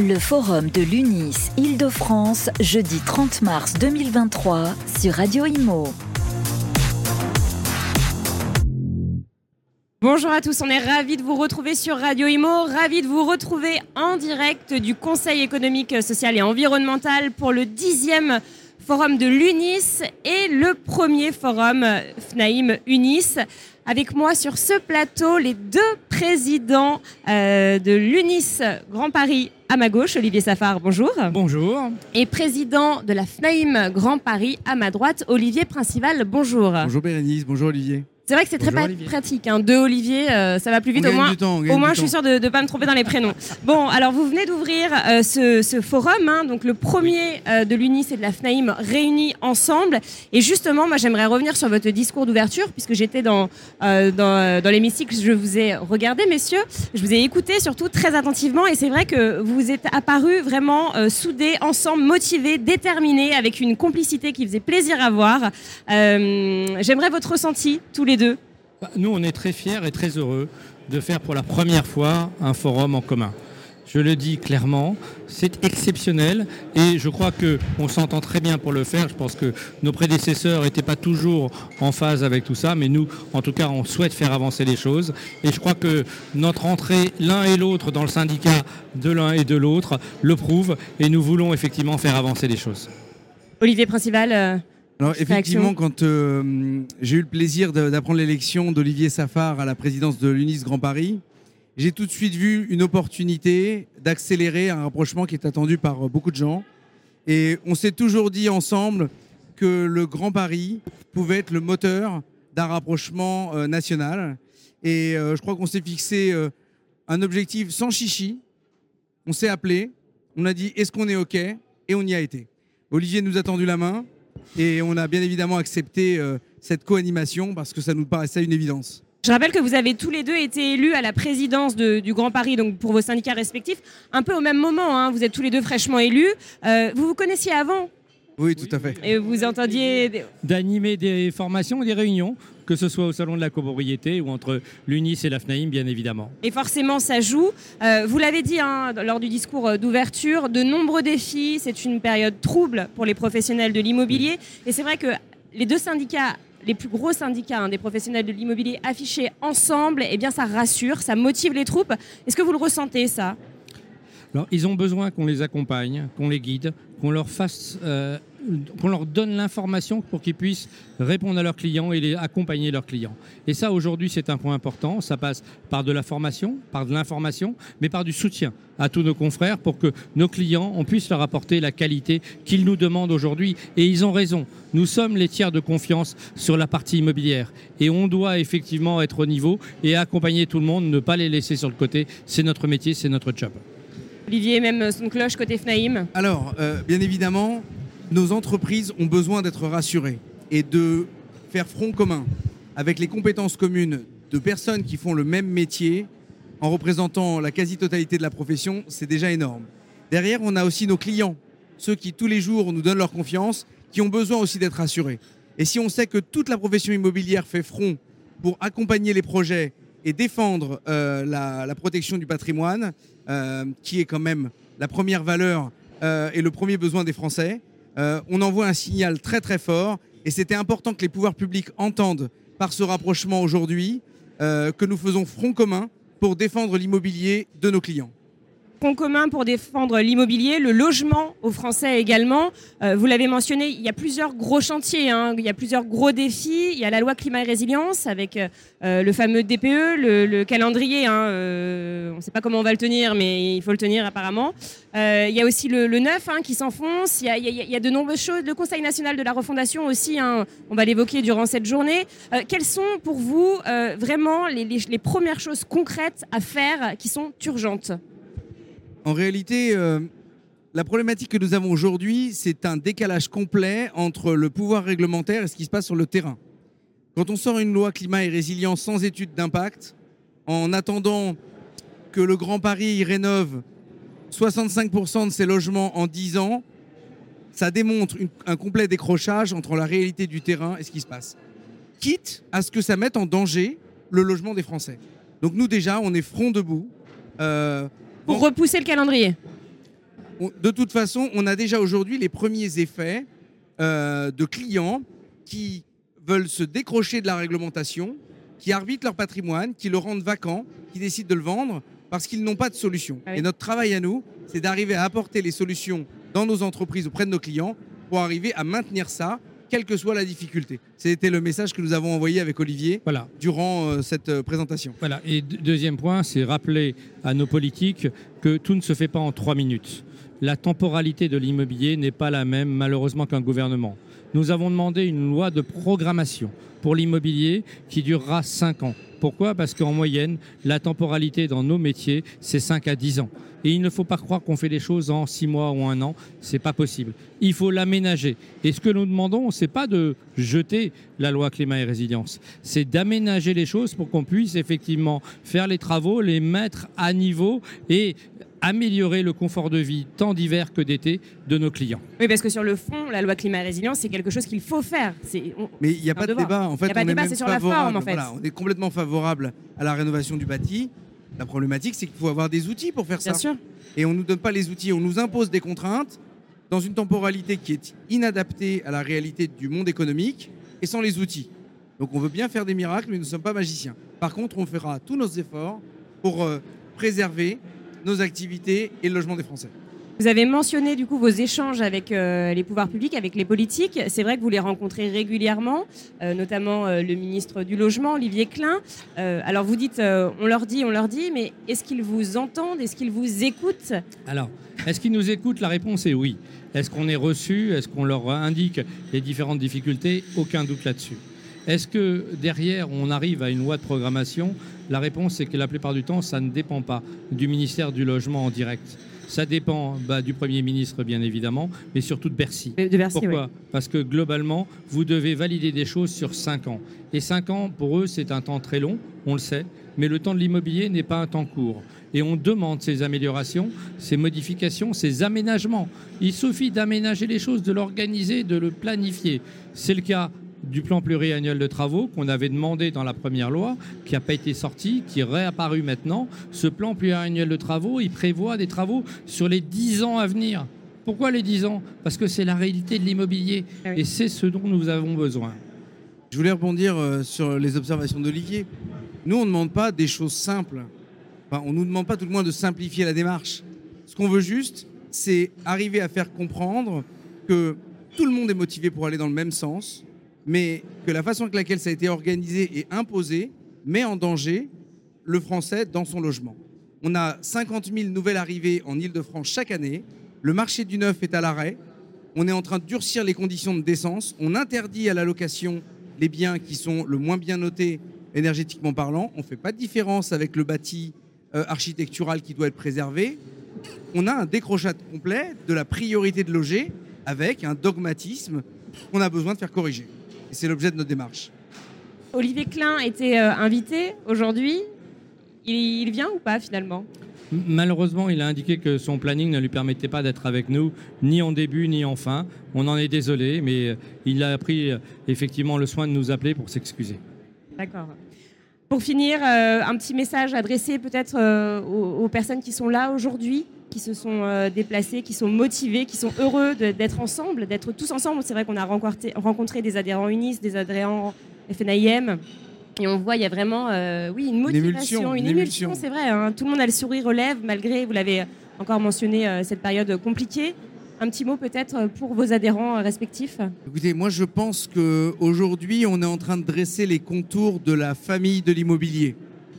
Le forum de l'UNIS Île-de-France, jeudi 30 mars 2023 sur Radio Imo. Bonjour à tous, on est ravis de vous retrouver sur Radio Imo, ravis de vous retrouver en direct du Conseil économique, social et environnemental pour le dixième forum de l'UNIS et le premier forum FNAIM UNIS. Avec moi sur ce plateau, les deux présidents euh, de l'UNIS Grand Paris à ma gauche, Olivier Safar, bonjour. Bonjour. Et président de la FNAIM Grand Paris à ma droite, Olivier Principal, bonjour. Bonjour Bérénice, bonjour Olivier. C'est vrai que c'est très pratique. Hein. Deux Olivier, euh, ça va plus vite. On au moins, temps, au moins je suis sûre de ne pas me tromper dans les prénoms. Bon, alors vous venez d'ouvrir euh, ce, ce forum, hein, donc le premier euh, de l'UNIS et de la FNAIM réunis ensemble. Et justement, moi j'aimerais revenir sur votre discours d'ouverture, puisque j'étais dans, dans, dans l'hémicycle, je vous ai regardé, messieurs. Je vous ai écouté surtout très attentivement. Et c'est vrai que vous êtes apparus vraiment soudés, ensemble, motivés, déterminés, avec une complicité qui faisait plaisir à voir. J'aimerais votre ressenti, tous les deux. Bah, Nous, on est très fiers et très heureux de faire pour la première fois un forum en commun. Je le dis clairement, c'est exceptionnel et je crois qu'on s'entend très bien pour le faire. Je pense que nos prédécesseurs n'étaient pas toujours en phase avec tout ça, mais nous, en tout cas, on souhaite faire avancer les choses. Et je crois que notre entrée l'un et l'autre dans le syndicat de l'un et de l'autre le prouve et nous voulons effectivement faire avancer les choses. Olivier Principal, euh, Alors effectivement, quand euh, j'ai eu le plaisir d'apprendre l'élection d'Olivier Safar à la présidence de l'UNIS Grand Paris, j'ai tout de suite vu une opportunité d'accélérer un rapprochement qui est attendu par euh, beaucoup de gens. Et on s'est toujours dit ensemble que le Grand Paris pouvait être le moteur d'un rapprochement euh, national. Et euh, je crois qu'on s'est fixé un objectif sans chichi. On s'est appelé, on a dit est-ce qu'on est OK? Et on y a été. Olivier nous a tendu la main et on a bien évidemment accepté euh, cette co-animation parce que ça nous paraissait une évidence. je rappelle que vous avez tous les deux été élus à la présidence de- du Grand Paris, donc pour vos syndicats respectifs, un peu au même moment. hein. vous êtes tous les deux fraîchement élus. Euh, vous vous connaissiez avant Oui, tout à fait. et vous entendiez. des- d'animer des formations et des réunions, que ce soit au Salon de la copropriété ou entre l'UNIS et la FNAIM, bien évidemment. Et forcément, ça joue. Euh, vous l'avez dit hein, lors du discours euh, d'ouverture, de nombreux défis. C'est une période trouble pour les professionnels de l'immobilier. Et c'est vrai que les deux syndicats, les plus gros syndicats hein, des professionnels de l'immobilier affichés ensemble, eh bien, ça rassure, ça motive les troupes. Est-ce que vous le ressentez, ça? Alors, ils ont besoin qu'on les accompagne, qu'on les guide, qu'on leur fasse, euh, qu'on leur donne l'information pour qu'ils puissent répondre à leurs clients et les accompagner leurs clients. Et ça, aujourd'hui, c'est un point important. Ça passe par de la formation, par de l'information, mais par du soutien à tous nos confrères pour que nos clients, on puisse leur apporter la qualité qu'ils nous demandent aujourd'hui. Et ils ont raison. Nous sommes les tiers de confiance sur la partie immobilière. Et on doit effectivement être au niveau et accompagner tout le monde, ne pas les laisser sur le côté. C'est notre métier, c'est notre job. Olivier, même son cloche côté FNAIM Alors, euh, bien évidemment, nos entreprises ont besoin d'être rassurées et de faire front commun avec les compétences communes de personnes qui font le même métier en représentant la quasi-totalité de la profession, c'est déjà énorme. Derrière, on a aussi nos clients, ceux qui tous les jours nous donnent leur confiance, qui ont besoin aussi d'être rassurés. Et si on sait que toute la profession immobilière fait front pour accompagner les projets et défendre euh, la, protection du patrimoine, euh, qui est quand même la première valeur euh, et le premier besoin des Français, euh, on envoie un signal très très fort. Et c'était important que les pouvoirs publics entendent par ce rapprochement aujourd'hui euh, que nous faisons front commun pour défendre l'immobilier de nos clients. Front commun pour défendre l'immobilier, le logement aux Français également. Euh, vous l'avez mentionné, il y a plusieurs gros chantiers, hein. il y a plusieurs gros défis. Il y a la loi climat et résilience avec euh, le fameux DPE, le, le calendrier. hein, euh, on ne sait pas comment on va le tenir, mais il faut le tenir apparemment. Euh, il y a aussi le, le neuf hein, qui s'enfonce. Il y, a, de nombreuses choses. Le Conseil national de la refondation aussi, on va l'évoquer durant cette journée. Euh, quelles sont pour vous euh, vraiment les premières choses concrètes à faire qui sont urgentes? En réalité, euh, la problématique que nous avons aujourd'hui, c'est un décalage complet entre le pouvoir réglementaire et ce qui se passe sur le terrain. Quand on sort une loi climat et résilience sans étude d'impact, en attendant que le Grand Paris rénove 65% de ses logements en 10 ans, ça démontre un complet décrochage entre la réalité du terrain et ce qui se passe. Quitte à ce que ça mette en danger le logement des Français. Donc nous déjà, on est front debout. euh, Pour repousser le calendrier. de toute façon, on a déjà aujourd'hui les premiers effets euh, de clients qui veulent se décrocher de la réglementation, qui arbitrent leur patrimoine, qui le rendent vacant, qui décident de le vendre parce qu'ils n'ont pas de solution. Ah oui. Et notre travail à nous, c'est d'arriver à apporter les solutions dans nos entreprises auprès de nos clients pour arriver à maintenir ça, quelle que soit la difficulté. C'était le message que nous avons envoyé avec Olivier Voilà. durant euh, cette euh, présentation. Voilà. Et deux- deuxième point, c'est rappeler à nos politiques que tout ne se fait pas en trois minutes. La temporalité de l'immobilier n'est pas la même, malheureusement, qu'un gouvernement. Nous avons demandé une loi de programmation pour l'immobilier qui durera cinq ans. Pourquoi? Parce qu'en moyenne, la temporalité dans nos métiers, c'est 5 à 10 ans. Et il ne faut pas croire qu'on fait les choses en 6 mois ou un an. C'est pas possible. Il faut l'aménager. Et ce que nous demandons, c'est pas de jeter la loi climat et résilience. C'est d'aménager les choses pour qu'on puisse effectivement faire les travaux, les mettre à niveau et améliorer le confort de vie tant d'hiver que d'été de nos clients. Oui, parce que sur le fond, la loi climat et résilience, c'est quelque chose qu'il faut faire. On- Mais il n'y a pas de devoir. débat. En fait, Il y a pas on de débat, c'est sur la favorable. forme, en fait. Voilà, on est complètement favorable à la rénovation du bâti. La problématique, c'est qu'il faut avoir des outils pour faire Bien ça. sûr. Et on ne nous donne pas les outils, on nous impose des contraintes dans une temporalité qui est inadaptée à la réalité du monde économique et sans les outils. Donc on veut bien faire des miracles, mais nous ne sommes pas magiciens. Par contre, on fera tous nos efforts pour euh, préserver nos activités et le logement des Français. Vous avez mentionné du coup vos échanges avec euh, les pouvoirs publics, avec les politiques. C'est vrai que vous les rencontrez régulièrement, euh, notamment euh, le ministre du Logement, Olivier Klein. Euh, alors vous dites, euh, on leur dit, on leur dit, mais est-ce qu'ils vous entendent? Est-ce qu'ils vous écoutent? Alors, est-ce qu'ils nous écoutent? La réponse est oui. Est-ce qu'on est reçu? Est-ce qu'on leur indique les différentes difficultés? Aucun doute là-dessus. Est-ce que derrière, on arrive à une loi de programmation La réponse est que la plupart du temps, ça ne dépend pas du ministère du Logement en direct. Ça dépend bah, du Premier ministre, bien évidemment, mais surtout de Bercy. de, Bercy Pourquoi? Oui. Parce que globalement, vous devez valider des choses sur 5 ans. Et 5 ans, pour eux, c'est un temps très long, on le sait, mais le temps de l'immobilier n'est pas un temps court. Et on demande ces améliorations, ces modifications, ces aménagements. Il suffit d'aménager les choses, de l'organiser, de le planifier. C'est le cas du plan pluriannuel de travaux qu'on avait demandé dans la première loi, qui n'a pas été sorti, qui est réapparu maintenant. Ce plan pluriannuel de travaux, il prévoit des travaux sur les 10 ans à venir. Pourquoi les 10 ans? Parce que c'est la réalité de l'immobilier Ah oui. et c'est ce dont nous avons besoin. Je voulais rebondir euh, sur les observations d'Olivier. Nous, on ne demande pas des choses simples. Enfin, on ne nous demande pas tout le moins de simplifier la démarche. Ce qu'on veut juste, c'est arriver à faire comprendre que tout le monde est motivé pour aller dans le même sens, mais que la façon avec laquelle ça a été organisé et imposé met en danger le français dans son logement. On a 50 000 nouvelles arrivées en Ile-de-France chaque année. Le marché du neuf est à l'arrêt. On est en train de durcir les conditions de décence. On interdit à la location les biens qui sont le moins bien notés énergétiquement parlant. On ne fait pas de différence avec le bâti euh, architectural qui doit être préservé. On a un décrochage complet de la priorité de loger avec un dogmatisme qu'on a besoin de faire corriger. Et c'est l'objet de notre démarche. Olivier Klein était euh, invité aujourd'hui. Il, il vient ou pas finalement? Malheureusement, il a indiqué que son planning ne lui permettait pas d'être avec nous, ni en début, ni en fin. On en est désolé, mais euh, il a pris euh, effectivement le soin de nous appeler pour s'excuser. D'accord. Pour finir, euh, un petit message adressé peut-être euh, aux, aux personnes qui sont là aujourd'hui, qui se sont euh, déplacées, qui sont motivées, qui sont heureux d'être ensemble, d'être tous ensemble. C'est vrai qu'on a rencontré, rencontré des adhérents UNIS, des adhérents FNIM. Et on voit, il y a vraiment euh, oui, une motivation, émulsion, une, une émulsion, émulsion. c'est vrai. hein. Tout le monde a le sourire aux lèvres, malgré, vous l'avez encore mentionné, euh, cette période compliquée. Un petit mot peut-être pour vos adhérents euh, respectifs Écoutez, moi je pense qu'aujourd'hui, on est en train de dresser les contours de la famille de l'immobilier.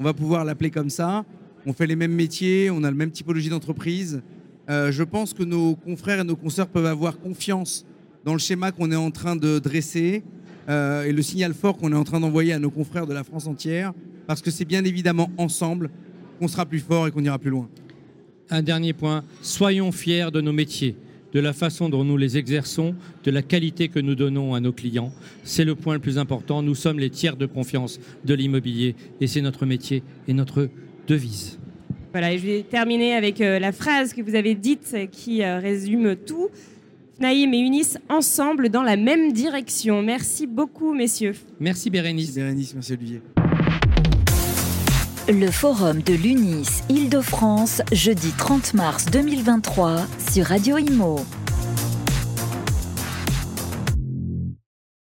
On va pouvoir l'appeler comme ça. On fait les mêmes métiers, on a la même typologie d'entreprise. Euh, je pense que nos confrères et nos consoeurs peuvent avoir confiance dans le schéma qu'on est en train de dresser euh, et le signal fort qu'on est en train d'envoyer à nos confrères de la France entière, parce que c'est bien évidemment ensemble qu'on sera plus fort et qu'on ira plus loin. Un dernier point, soyons fiers de nos métiers, de la façon dont nous les exerçons, de la qualité que nous donnons à nos clients. C'est le point le plus important. Nous sommes les tiers de confiance de l'immobilier et c'est notre métier et notre devise. Voilà, et je vais terminer avec euh, la phrase que vous avez dite euh, qui euh, résume tout. FNAIM et UNIS ensemble dans la même direction. Merci beaucoup, messieurs. Merci Bérénice. Merci Bérénice, merci Olivier. le forum de l'UNIS Île-de-France, jeudi 30 mars 2023 sur Radio Imo.